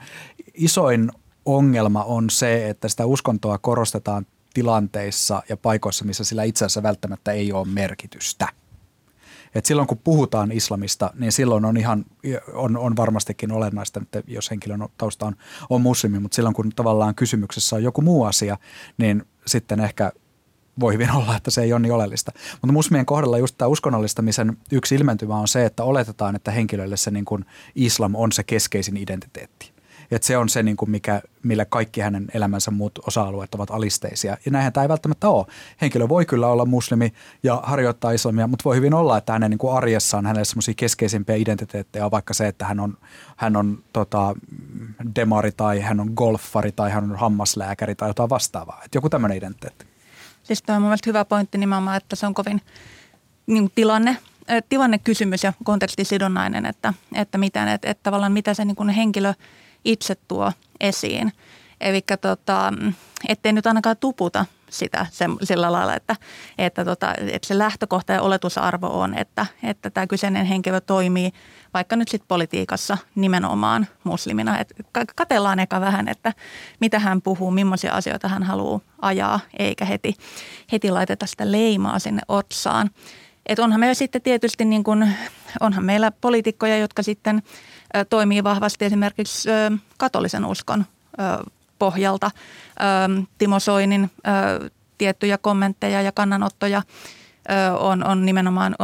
isoin ongelma on se, että sitä uskontoa korostetaan tilanteissa ja paikoissa, missä sillä itse asiassa välttämättä ei ole merkitystä – et silloin kun puhutaan islamista, niin silloin on ihan, on, on varmastikin olennaista, että jos henkilön tausta on, on muslimi, mutta silloin kun tavallaan kysymyksessä on joku muu asia, niin sitten ehkä voi hyvin olla, että se ei ole niin oleellista. Mutta muslimien kohdalla just tämä uskonnollistamisen yksi ilmentymä on se, että oletetaan, että henkilölle se niin kuin islam on se keskeisin identiteetti. Että se on se, niin kuin mikä, millä kaikki hänen elämänsä muut osa-alueet ovat alisteisia. Ja näinhän tämä ei välttämättä ole. Henkilö voi kyllä olla muslimi ja harjoittaa islamia, mutta voi hyvin olla, että hänen niin kuin arjessaan hänelle semmoisia keskeisimpiä identiteettejä on vaikka se, että hän on, hän on tota, demari tai hän on golfari tai hän on hammaslääkäri tai jotain vastaavaa. Että joku tämmöinen identiteetti. Siis tämä on mun hyvä pointti nimenomaan, että se on kovin niin tilanne, tilannekysymys ja kontekstisidonnainen, että, että, miten, että, että tavallaan mitä se niin henkilö itse tuo esiin. Eli tota, ettei nyt ainakaan tuputa sitä sen, sillä lailla, että, että, tota, että se lähtökohta ja oletusarvo on, että, että tämä kyseinen henkilö toimii vaikka nyt sitten politiikassa nimenomaan muslimina. Et katellaan eka vähän, että mitä hän puhuu, millaisia asioita hän haluaa ajaa, eikä heti, heti laiteta sitä leimaa sinne otsaan. Et onhan meillä sitten tietysti niin kun, onhan meillä poliitikkoja, jotka sitten toimii vahvasti esimerkiksi katolisen uskon pohjalta. Timo Soinin tiettyjä kommentteja ja kannanottoja on, on nimenomaan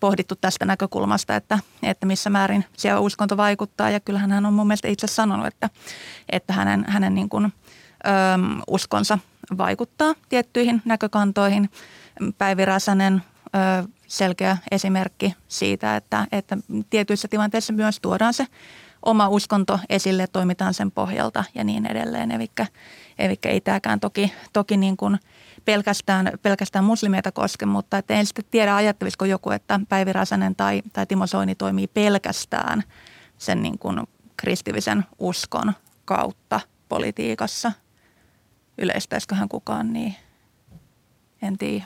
pohdittu tästä näkökulmasta, että, että missä määrin siellä uskonto vaikuttaa. Ja kyllähän hän on mun mielestä itse sanonut, että, että hänen, hänen niin kun, ö, uskonsa vaikuttaa tiettyihin näkökantoihin. Päivi Räsänen selkeä esimerkki siitä, että, että tietyissä tilanteissa myös tuodaan se oma uskonto esille, toimitaan sen pohjalta ja niin edelleen. Eli, ei tämäkään toki, toki niin kuin pelkästään, pelkästään muslimeita koske, mutta että en sitten tiedä ajattelisiko joku, että Päivi Räsänen tai, tai Timo Soini toimii pelkästään sen niin kuin kristillisen uskon kautta politiikassa. Yleistäisiköhän kukaan niin, en tiedä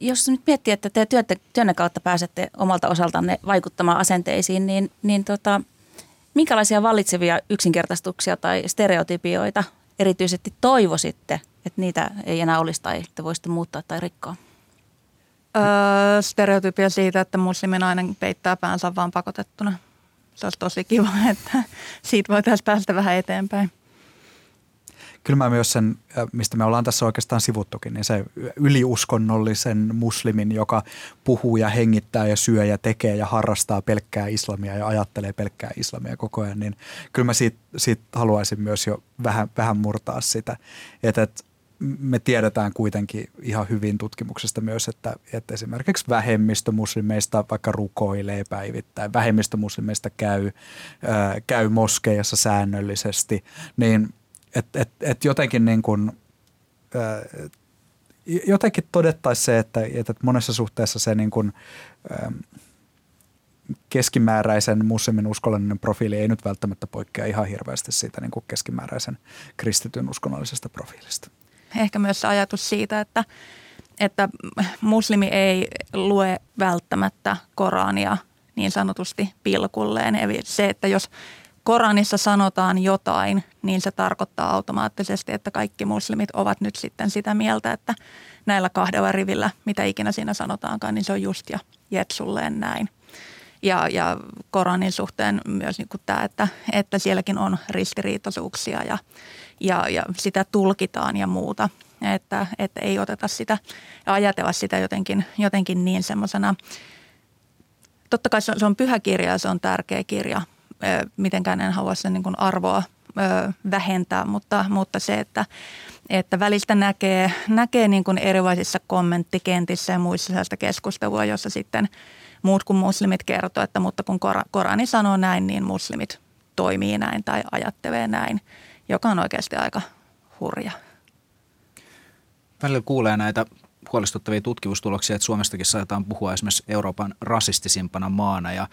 jos nyt miettii, että te työtte, työnne kautta pääsette omalta osaltanne vaikuttamaan asenteisiin, niin, niin tota, minkälaisia vallitsevia yksinkertaistuksia tai stereotypioita erityisesti toivoisitte, että niitä ei enää olisi tai te voisitte muuttaa tai rikkoa? Öö, stereotypia siitä, että musliminainen peittää päänsä vaan pakotettuna. Se olisi tosi kiva, että siitä voitaisiin päästä vähän eteenpäin kyllä mä myös sen, mistä me ollaan tässä oikeastaan sivuttukin, niin se yliuskonnollisen muslimin, joka puhuu ja hengittää ja syö ja tekee ja harrastaa pelkkää islamia ja ajattelee pelkkää islamia koko ajan, niin kyllä mä siitä, siitä haluaisin myös jo vähän, vähän murtaa sitä, että, että me tiedetään kuitenkin ihan hyvin tutkimuksesta myös, että, että esimerkiksi vähemmistö muslimeista vaikka rukoilee päivittäin, vähemmistö muslimeista käy, ää, käy moskeijassa säännöllisesti, niin että et, et jotenkin niin kuin, jotenkin todettaisiin se, että, että monessa suhteessa se niin kuin, keskimääräisen muslimin uskollinen profiili ei nyt välttämättä poikkea ihan hirveästi siitä niin kuin keskimääräisen kristityn uskonnollisesta profiilista. Ehkä myös se ajatus siitä, että, että muslimi ei lue välttämättä Korania niin sanotusti pilkulleen. Eli se, että jos Koranissa sanotaan jotain, niin se tarkoittaa automaattisesti, että kaikki muslimit ovat nyt sitten sitä mieltä, että näillä kahdella rivillä, mitä ikinä siinä sanotaankaan, niin se on just ja jetsulleen näin. Ja, ja Koranin suhteen myös niin kuin tämä, että, että sielläkin on ristiriitaisuuksia ja, ja, ja sitä tulkitaan ja muuta. Että, että ei oteta sitä ja ajatella sitä jotenkin, jotenkin niin semmoisena. Totta kai se on, se on pyhä kirja ja se on tärkeä kirja – mitenkään en halua sen niin kuin arvoa vähentää, mutta, mutta se, että, että välistä näkee, näkee niin kuin erilaisissa kommenttikentissä ja muissa sellaista keskustelua, jossa sitten muut kuin muslimit kertoo, että mutta kun Korani sanoo näin, niin muslimit toimii näin tai ajattelee näin, joka on oikeasti aika hurja. Välillä kuulee näitä huolestuttavia tutkimustuloksia, että Suomestakin saatetaan puhua esimerkiksi Euroopan rasistisimpana maana ja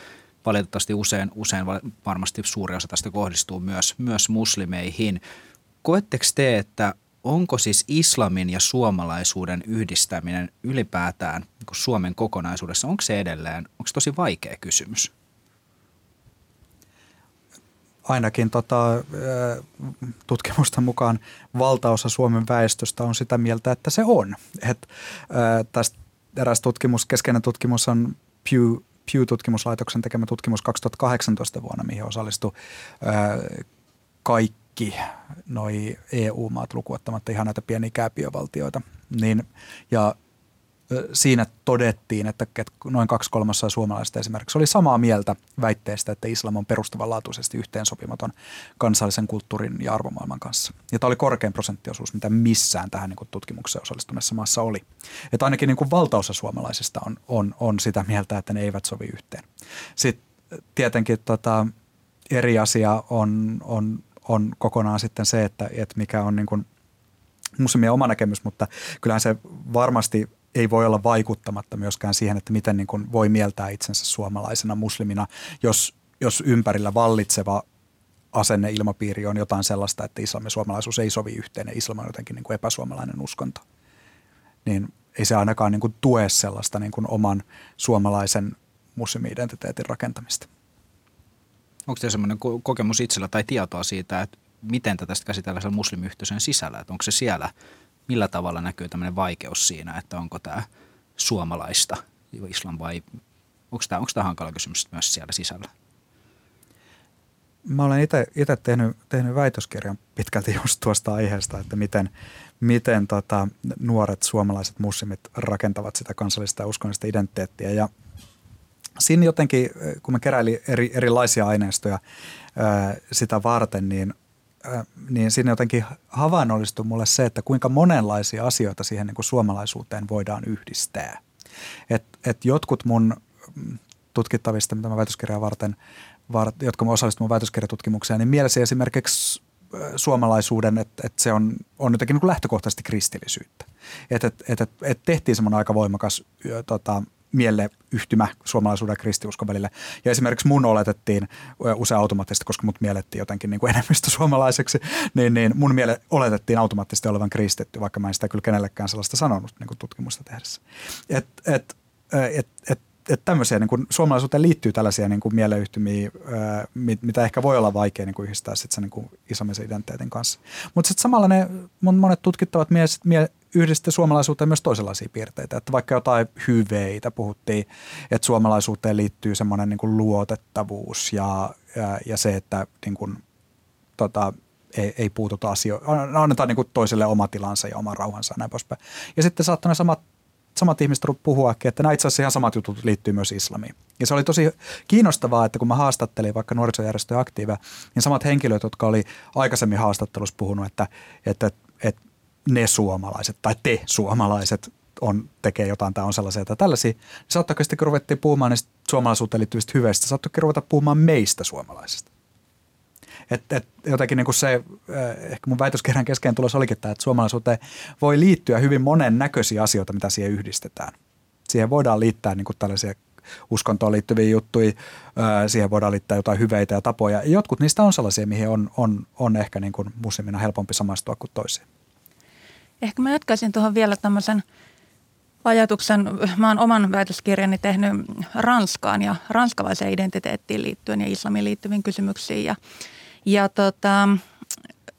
valitettavasti usein, usein varmasti suuri osa tästä kohdistuu myös, myös muslimeihin. Koetteko te, että onko siis islamin ja suomalaisuuden yhdistäminen ylipäätään niin Suomen kokonaisuudessa, onko se edelleen, onko se tosi vaikea kysymys? Ainakin tota, tutkimusten mukaan valtaosa Suomen väestöstä on sitä mieltä, että se on. Et, tästä eräs tutkimus, keskeinen tutkimus on Pew Pew-tutkimuslaitoksen tekemä tutkimus 2018 vuonna, mihin osallistui kaikki noi EU-maat lukuottamatta ihan näitä pieniä kääpiövaltioita. Niin, ja siinä todettiin, että noin kaksi kolmasosaa suomalaisista esimerkiksi oli samaa mieltä väitteestä, että islam on perustavanlaatuisesti yhteensopimaton kansallisen kulttuurin ja arvomaailman kanssa. Ja tämä oli korkein prosenttiosuus, mitä missään tähän niin tutkimukseen osallistuneessa maassa oli. Että ainakin niin kuin valtaosa suomalaisista on, on, on sitä mieltä, että ne eivät sovi yhteen. Sitten tietenkin tota, eri asia on, on, on kokonaan sitten se, että, että mikä on niin kuin muslimien oma näkemys, mutta kyllähän se varmasti ei voi olla vaikuttamatta myöskään siihen, että miten niin kuin voi mieltää itsensä suomalaisena muslimina, jos, jos ympärillä vallitseva asenne ilmapiiri on jotain sellaista, että islamin suomalaisuus ei sovi yhteen ja islam on jotenkin niin kuin epäsuomalainen uskonto. Niin ei se ainakaan niin kuin tue sellaista niin kuin oman suomalaisen muslimi-identiteetin rakentamista. Onko teillä sellainen kokemus itsellä tai tietoa siitä, että miten tätä käsitellään siellä muslimiyhteisön sisällä? Että onko se siellä – millä tavalla näkyy tämmöinen vaikeus siinä, että onko tämä suomalaista islam vai onko tämä, onko tämä hankala kysymys myös siellä sisällä? Mä olen itse tehnyt, tehnyt väitöskirjan pitkälti just tuosta aiheesta, että miten, miten tota, nuoret suomalaiset muslimit rakentavat sitä kansallista ja uskonnollista identiteettiä. Ja siinä jotenkin, kun mä keräilin eri, erilaisia aineistoja ää, sitä varten, niin – niin siinä jotenkin havainnollistui mulle se, että kuinka monenlaisia asioita siihen niin kuin suomalaisuuteen voidaan yhdistää. Et, et jotkut mun tutkittavista, mitä mä väitöskirjaa varten, vart, jotka mä osallistuin mun väitöskirjatutkimukseen, niin mielessä esimerkiksi suomalaisuuden, että, että se on, on jotenkin niin lähtökohtaisesti kristillisyyttä. Että et, et, et, et tehtiin semmoinen aika voimakas tota, mieleyhtymä suomalaisuuden ja kristiuskon välillä. Ja esimerkiksi mun oletettiin usein automaattisesti, koska mut miellettiin jotenkin niin kuin enemmistö suomalaiseksi, niin, niin mun miele oletettiin automaattisesti olevan kristitty, vaikka mä en sitä kyllä kenellekään sellaista sanonut niin kuin tutkimusta tehdessä. Et, et, et, et, että tämmöisiä niin kuin, suomalaisuuteen liittyy tällaisia niin kuin mieleyhtymiä, ää, mitä ehkä voi olla vaikea niin kuin yhdistää sit sen niin kuin islamisen identiteetin kanssa. Mutta sitten samalla ne monet tutkittavat mies, mie, yhdistää suomalaisuuteen myös toisenlaisia piirteitä. Että vaikka jotain hyveitä puhuttiin, että suomalaisuuteen liittyy semmoinen niin kuin luotettavuus ja, ja, ja se, että niin kuin, tota, ei, ei puututa asioihin, annetaan niin kuin toiselle oma tilansa ja oma rauhansa ja näin poispäin. Ja sitten saattaa ne samat samat ihmiset puhuakin, että nämä itse asiassa ihan samat jutut liittyy myös islamiin. Ja se oli tosi kiinnostavaa, että kun mä haastattelin vaikka nuorisojärjestöjä aktiiveja, niin samat henkilöt, jotka oli aikaisemmin haastattelussa puhunut, että, että, että ne suomalaiset tai te suomalaiset on, tekee jotain tai on sellaisia tai tällaisia, niin saattaa sitten kun ruvettiin puhumaan niistä suomalaisuuteen liittyvistä hyveistä, saattaa ruveta puhumaan meistä suomalaisista. Et, et jotenkin niin se, eh, ehkä mun väitöskirjan kesken tulos olikin tämä, että suomalaisuuteen voi liittyä hyvin monen näköisiä asioita, mitä siihen yhdistetään. Siihen voidaan liittää niin kuin tällaisia uskontoon liittyviä juttuja, eh, siihen voidaan liittää jotain hyveitä ja tapoja. Jotkut niistä on sellaisia, mihin on, on, on ehkä niin kuin muslimina helpompi samaistua kuin toisiin. Ehkä mä jatkaisin tuohon vielä tämmöisen ajatuksen. Mä oon oman väitöskirjani tehnyt Ranskaan ja ranskalaiseen identiteettiin liittyen ja islamiin liittyviin kysymyksiin. Ja, ja tota,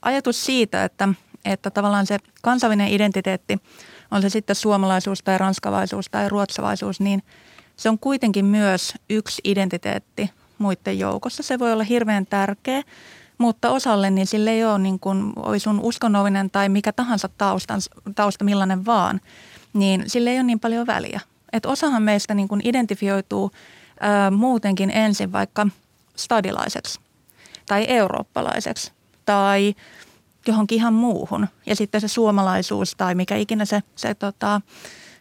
ajatus siitä, että, että tavallaan se kansallinen identiteetti, on se sitten suomalaisuus tai ranskalaisuus tai ruotsalaisuus, niin se on kuitenkin myös yksi identiteetti muiden joukossa. Se voi olla hirveän tärkeä, mutta osalle niin sille ei ole niin kuin, oi sun uskonnollinen tai mikä tahansa taustan, tausta millainen vaan, niin sille ei ole niin paljon väliä. Et osahan meistä niin kuin identifioituu ää, muutenkin ensin vaikka stadilaiseksi tai eurooppalaiseksi tai johonkin ihan muuhun. Ja sitten se suomalaisuus tai mikä ikinä se, se tota,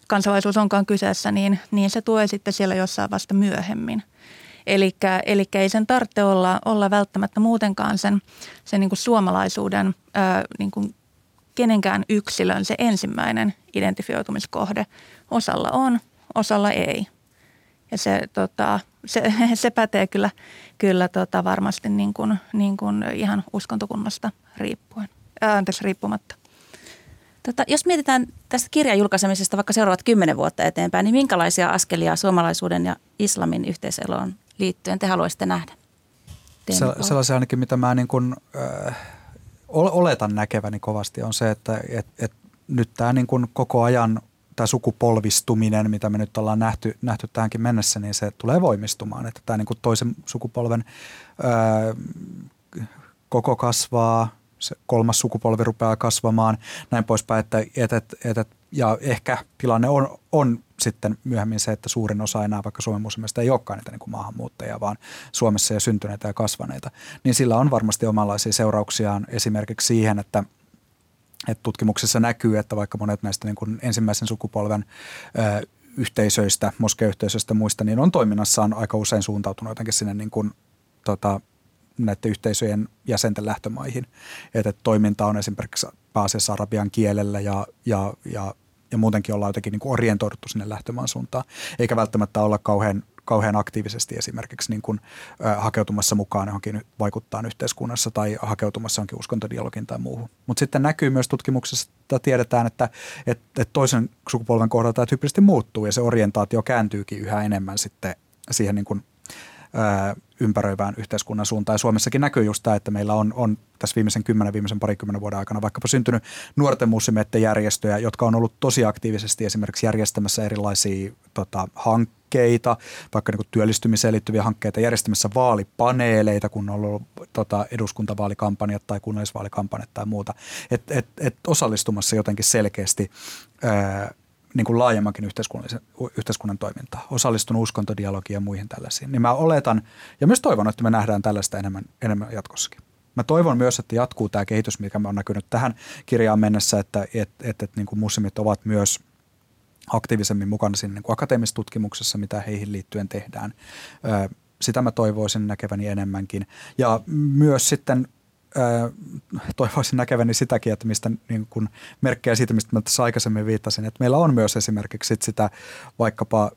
kansalaisuus onkaan kyseessä, niin, niin se tulee sitten siellä jossain vasta myöhemmin – Eli ei sen tarvitse olla, olla välttämättä muutenkaan sen, sen niin kuin suomalaisuuden ää, niin kuin kenenkään yksilön se ensimmäinen identifioitumiskohde. Osalla on, osalla ei. Ja se, tota, se, se pätee kyllä, kyllä tota varmasti niin kuin, niin kuin ihan uskontokunnasta riippuen, ää, anteeksi, riippumatta. Tota, jos mietitään tästä kirjan julkaisemisesta vaikka seuraavat kymmenen vuotta eteenpäin, niin minkälaisia askelia suomalaisuuden ja islamin yhteiseloon liittyen te haluaisitte nähdä? Se, sellaisia ainakin, mitä mä niin kuin, äh, oletan näkeväni kovasti, on se, että et, et nyt tämä niin kuin koko ajan tämä sukupolvistuminen, mitä me nyt ollaan nähty, nähty tähänkin mennessä, niin se tulee voimistumaan. Että tämä niin kuin toisen sukupolven äh, koko kasvaa, se kolmas sukupolvi rupeaa kasvamaan, näin poispäin, että, että, että, ja ehkä tilanne on, on sitten myöhemmin se, että suurin osa enää vaikka Suomen muslimiista ei olekaan niitä niin kuin maahanmuuttajia, vaan Suomessa ja syntyneitä ja kasvaneita, niin sillä on varmasti omanlaisia seurauksiaan esimerkiksi siihen, että että tutkimuksessa näkyy, että vaikka monet näistä niin kuin ensimmäisen sukupolven ö, yhteisöistä, moskeyhteisöistä ja muista, niin on toiminnassaan aika usein suuntautunut jotenkin sinne niin kuin, tota, näiden yhteisöjen jäsenten lähtömaihin. Että toiminta on esimerkiksi pääasiassa arabian kielellä ja, ja, ja, ja muutenkin ollaan jotenkin niin kuin orientoiduttu sinne lähtömaan suuntaan, eikä välttämättä olla kauhean kauhean aktiivisesti esimerkiksi niin kuin, äh, hakeutumassa mukaan johonkin vaikuttaa yhteiskunnassa tai hakeutumassa johonkin uskontodialogin tai muuhun. Mutta sitten näkyy myös tutkimuksessa, että tiedetään, että, että, että toisen sukupolven kohdalla tämä tyypillisesti muuttuu ja se orientaatio kääntyykin yhä enemmän sitten siihen niin kuin, ympäröivään yhteiskunnan suuntaan. Ja Suomessakin näkyy just tämä, että meillä on, on tässä viimeisen kymmenen, viimeisen parikymmenen vuoden aikana vaikkapa syntynyt nuorten muslimiette järjestöjä, jotka on ollut tosi aktiivisesti esimerkiksi järjestämässä erilaisia tota, hankkeita, vaikka niin työllistymiseen liittyviä hankkeita, järjestämässä vaalipaneeleita, kun on ollut tota, eduskuntavaalikampanjat tai kunnallisvaalikampanjat tai muuta. Et, et, et osallistumassa jotenkin selkeästi ää, niin kuin laajemmankin yhteiskunnan toimintaa, osallistunut uskontodialogiin ja muihin tällaisiin, niin mä oletan ja myös toivon, että me nähdään tällaista enemmän, enemmän jatkossakin. Mä toivon myös, että jatkuu tämä kehitys, mikä me on näkynyt tähän kirjaan mennessä, että et, et, et, niin kuin muslimit ovat myös aktiivisemmin mukana siinä niin kuin akateemisessa tutkimuksessa, mitä heihin liittyen tehdään. Sitä mä toivoisin näkeväni enemmänkin. Ja myös sitten toivoisin näkeväni sitäkin, että mistä niin kun merkkejä siitä, mistä mä tässä aikaisemmin viittasin, että meillä on myös esimerkiksi sitä vaikkapa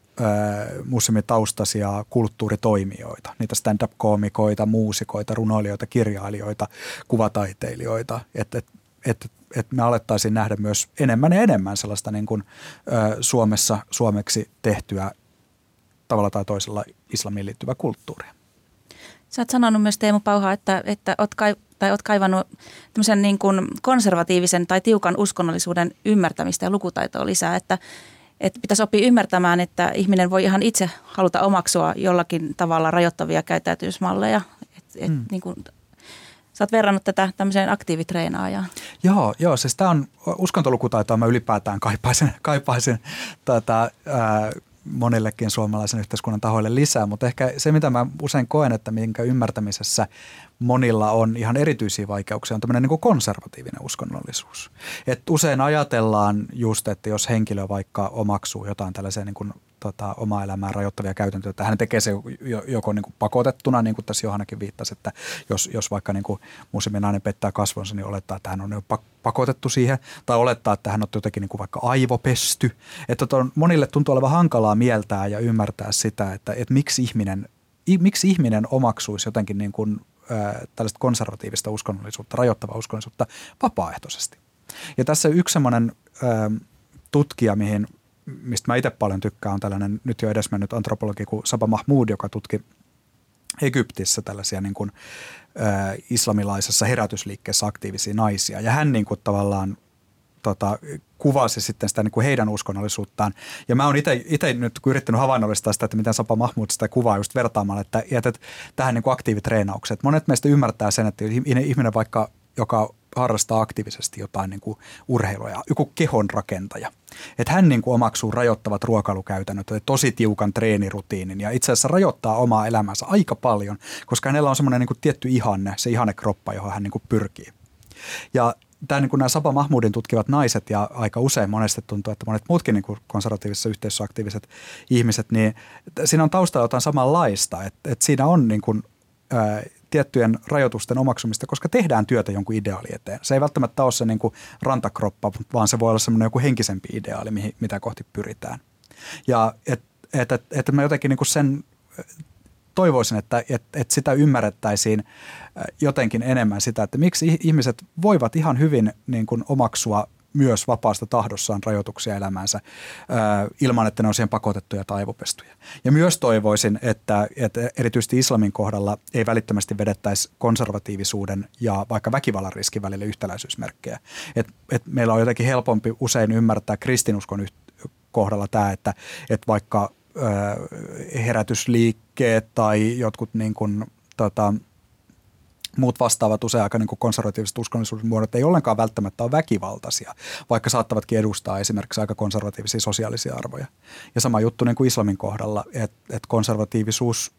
muslimitaustaisia kulttuuritoimijoita, niitä stand-up-koomikoita, muusikoita, runoilijoita, kirjailijoita, kuvataiteilijoita, että et, et, et me alettaisiin nähdä myös enemmän ja enemmän sellaista niin kuin, ö, Suomessa suomeksi tehtyä tavalla tai toisella islamiin liittyvää kulttuuria. Sä oot sanonut myös Teemu Pauha, että, että oot kai, tai olet kaivannut tämmöisen niin kuin konservatiivisen tai tiukan uskonnollisuuden ymmärtämistä ja lukutaitoa lisää, että, että pitäisi oppia ymmärtämään, että ihminen voi ihan itse haluta omaksua jollakin tavalla rajoittavia käyttäytymismalleja. Et, et, mm. niin kuin, Sä oot verrannut tätä tämmöiseen aktiivitreenaajaan. Joo, joo siis tämä on uskontolukutaitoa mä ylipäätään kaipaisin, kaipaisin tätä, ää, monillekin suomalaisen yhteiskunnan tahoille lisää, mutta ehkä se, mitä mä usein koen, että minkä ymmärtämisessä monilla on ihan erityisiä vaikeuksia, on tämmöinen niin konservatiivinen uskonnollisuus. Et usein ajatellaan just, että jos henkilö vaikka omaksuu jotain tällaisia niin kuin, tota, omaa elämää rajoittavia käytäntöjä, että hän tekee se joko niin kuin pakotettuna, niin kuin tässä Johannakin viittasi, että jos, jos vaikka niin kuin pettää kasvonsa, niin olettaa, että hän on jo pakotettu siihen, tai olettaa, että hän on jotenkin niin kuin vaikka aivopesty. Että tota, monille tuntuu olevan hankalaa mieltää ja ymmärtää sitä, että, että miksi ihminen miksi ihminen omaksuisi jotenkin niin kuin tällaista konservatiivista uskonnollisuutta, rajoittavaa uskonnollisuutta vapaaehtoisesti. Ja tässä yksi semmoinen tutkija, mihin, mistä mä itse paljon tykkään, on tällainen nyt jo edesmennyt antropologi kuin Saba Mahmoud, joka tutki Egyptissä tällaisia niin kuin, ä, islamilaisessa herätysliikkeessä aktiivisia naisia. Ja hän niin kuin, tavallaan tota, kuvasi sitten sitä niin kuin heidän uskonnollisuuttaan. Ja mä oon itse nyt yrittänyt havainnollistaa sitä, että miten Sapa Mahmud sitä kuvaa just vertaamalla, että, että tähän niin kuin aktiivitreenaukset. Monet meistä ymmärtää sen, että ihminen vaikka, joka harrastaa aktiivisesti jotain niin kuin urheilua, joku kehon rakentaja. Että hän niin kuin omaksuu rajoittavat ruokailukäytännöt, tosi tiukan treenirutiinin ja itse asiassa rajoittaa omaa elämänsä aika paljon, koska hänellä on semmoinen niin kuin tietty ihanne, se ihanne kroppa, johon hän niin kuin pyrkii. Ja tämä niin kuin nämä Saba Mahmudin tutkivat naiset ja aika usein monesti tuntuu, että monet muutkin niin kuin konservatiivisessa yhteisössä aktiiviset ihmiset, niin siinä on taustalla jotain samanlaista, että, että siinä on niin kuin, ää, tiettyjen rajoitusten omaksumista, koska tehdään työtä jonkun ideaali eteen. Se ei välttämättä ole se niin kuin rantakroppa, vaan se voi olla semmoinen joku henkisempi ideaali, mihin, mitä kohti pyritään. Ja että et, et, et mä jotenkin niin kuin sen toivoisin, että, että, että sitä ymmärrettäisiin äh, jotenkin enemmän sitä, että miksi ihmiset voivat ihan hyvin niin kuin omaksua myös vapaasta tahdossaan rajoituksia elämäänsä ää, äh, ilman, että ne on siihen pakotettuja tai aivopestuja. Ja myös toivoisin, että, että erityisesti islamin kohdalla ei välittömästi vedettäisi konservatiivisuuden ja vaikka väkivallan riskin välille yhtäläisyysmerkkejä. Et, et meillä on jotenkin helpompi usein ymmärtää kristinuskon kohdalla tämä, että, että vaikka herätysliikkeet tai jotkut niin kuin, tota, muut vastaavat usein aika niin konservatiiviset uskonnollisuuden muodot ei ollenkaan välttämättä ole väkivaltaisia, vaikka saattavatkin edustaa esimerkiksi aika konservatiivisia sosiaalisia arvoja. Ja sama juttu niin kuin islamin kohdalla, että, että konservatiivisuus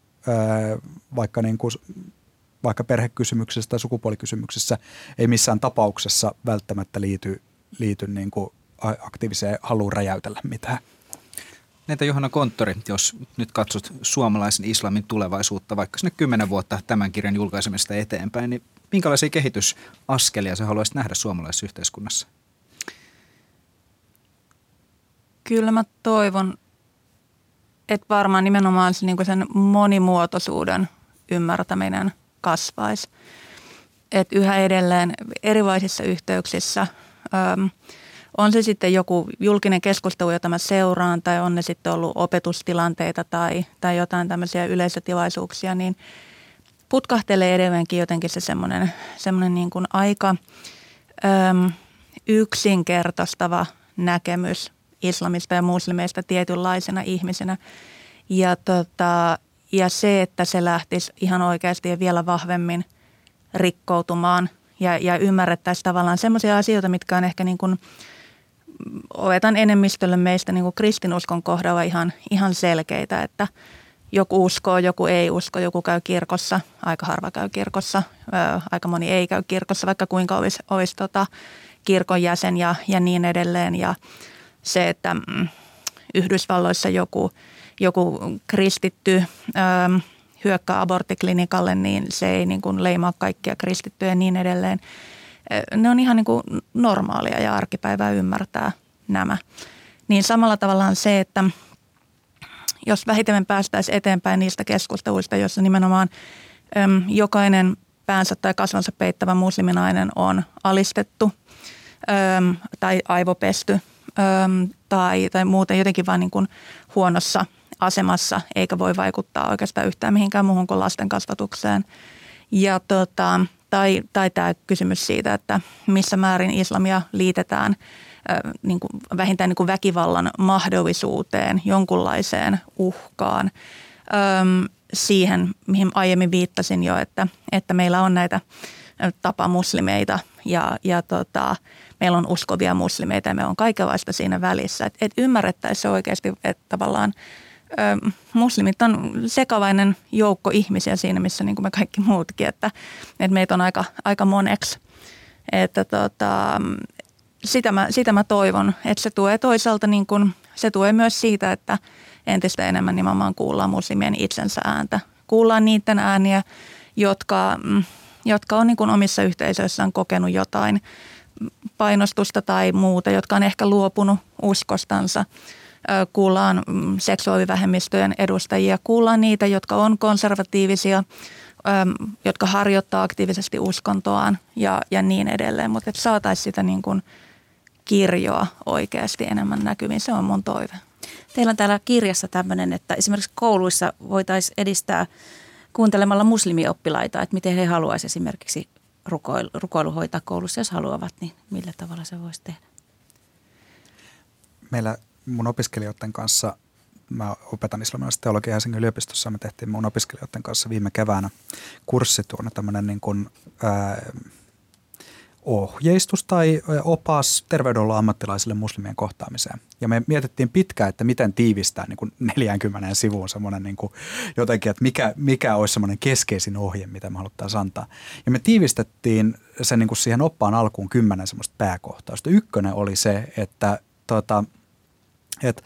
vaikka, niin kuin, vaikka perhekysymyksessä tai sukupuolikysymyksessä ei missään tapauksessa välttämättä liity, liity niin kuin aktiiviseen haluun räjäytellä mitään. Entä Johanna Konttori, jos nyt katsot suomalaisen islamin tulevaisuutta vaikka sinne kymmenen vuotta tämän kirjan julkaisemista eteenpäin, niin minkälaisia kehitysaskelia sä haluaisit nähdä suomalaisessa yhteiskunnassa? Kyllä mä toivon, että varmaan nimenomaan niin sen monimuotoisuuden ymmärtäminen kasvaisi. Että yhä edelleen erilaisissa yhteyksissä – on se sitten joku julkinen keskustelu, jota mä seuraan, tai on ne sitten ollut opetustilanteita tai, tai jotain tämmöisiä yleisötilaisuuksia, niin putkahtelee edelleenkin jotenkin se semmoinen, semmoinen niin kuin aika äm, yksinkertaistava näkemys islamista ja muslimeista tietynlaisena ihmisenä. Ja, tota, ja se, että se lähtisi ihan oikeasti ja vielä vahvemmin rikkoutumaan ja, ja ymmärrettäisiin tavallaan semmoisia asioita, mitkä on ehkä niin kuin – oletan enemmistölle meistä niin kuin kristinuskon kohdalla ihan, ihan selkeitä, että joku uskoo, joku ei usko, joku käy kirkossa, aika harva käy kirkossa, ö, aika moni ei käy kirkossa, vaikka kuinka olisi, olisi tota, kirkon jäsen ja, ja niin edelleen. Ja se, että mm, Yhdysvalloissa joku, joku kristitty ö, hyökkää aborttiklinikalle, niin se ei niin kuin leimaa kaikkia kristittyjä ja niin edelleen ne on ihan niin kuin normaalia ja arkipäivää ymmärtää nämä. Niin samalla tavallaan se, että jos vähitellen päästäisiin eteenpäin niistä keskusteluista, joissa nimenomaan äm, jokainen päänsä tai kasvansa peittävä musliminainen on alistettu äm, tai aivopesty äm, tai, tai muuten jotenkin vain niin kuin huonossa asemassa, eikä voi vaikuttaa oikeastaan yhtään mihinkään muuhun kuin lasten kasvatukseen. Ja tota, tai, tai tämä kysymys siitä, että missä määrin islamia liitetään niin kuin vähintään niin kuin väkivallan mahdollisuuteen, jonkunlaiseen uhkaan. Öm, siihen, mihin aiemmin viittasin jo, että, että meillä on näitä tapamuslimeita ja, ja tota, meillä on uskovia muslimeita ja me on kaikenlaista siinä välissä. Että et ymmärrettäisiin se oikeasti, että tavallaan – ö, muslimit on sekavainen joukko ihmisiä siinä, missä niin kuin me kaikki muutkin, että, että meitä on aika, aika moneksi. Että tota, sitä, mä, sitä mä toivon, että se tulee toisaalta niin kuin, se tulee myös siitä, että entistä enemmän nimenomaan kuullaan muslimien itsensä ääntä. Kuullaan niiden ääniä, jotka, jotka on niin kuin omissa yhteisöissään kokenut jotain painostusta tai muuta, jotka on ehkä luopunut uskostansa – kuullaan mm, seksuaalivähemmistöjen edustajia, kuullaan niitä, jotka on konservatiivisia, jotka harjoittaa aktiivisesti uskontoaan ja, ja niin edelleen. Mutta että saataisiin sitä niin kuin kirjoa oikeasti enemmän näkyviin, se on mun toive. Teillä on täällä kirjassa tämmöinen, että esimerkiksi kouluissa voitaisiin edistää kuuntelemalla muslimioppilaita, että miten he haluaisivat esimerkiksi rukoilu, rukoilu hoitaa koulussa, jos haluavat, niin millä tavalla se voisi tehdä? Meillä mun opiskelijoiden kanssa, mä opetan islamilaista teologiaa Helsingin yliopistossa, me tehtiin mun opiskelijoiden kanssa viime keväänä kurssi tuonne tämmöinen niin kuin, ää, ohjeistus tai opas terveydenhuollon ammattilaisille muslimien kohtaamiseen. Ja me mietittiin pitkään, että miten tiivistää niin kuin 40 sivuun semmoinen niin kuin jotenkin, että mikä, mikä olisi semmoinen keskeisin ohje, mitä me haluttaisiin antaa. Ja me tiivistettiin sen niin kuin siihen oppaan alkuun kymmenen semmoista pääkohtausta. Ykkönen oli se, että tota, – että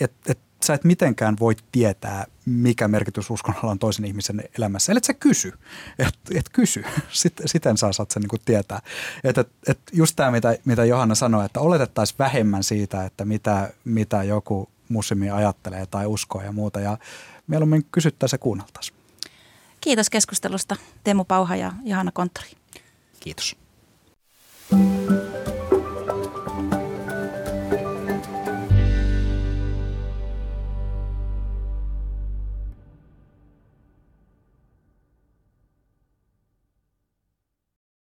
et, et, sä et mitenkään voi tietää, mikä merkitys uskonnolla on toisen ihmisen elämässä, ellei sä kysy. Et, et kysy, Sitten, siten saa saat sen niin tietää. Et, et, et just tämä, mitä, mitä Johanna sanoi, että oletettaisiin vähemmän siitä, että mitä, mitä joku muslimi ajattelee tai uskoo ja muuta. Ja mieluummin kysyttäisiin ja kuunneltaisiin. Kiitos keskustelusta Teemu Pauha ja Johanna Konttori. Kiitos.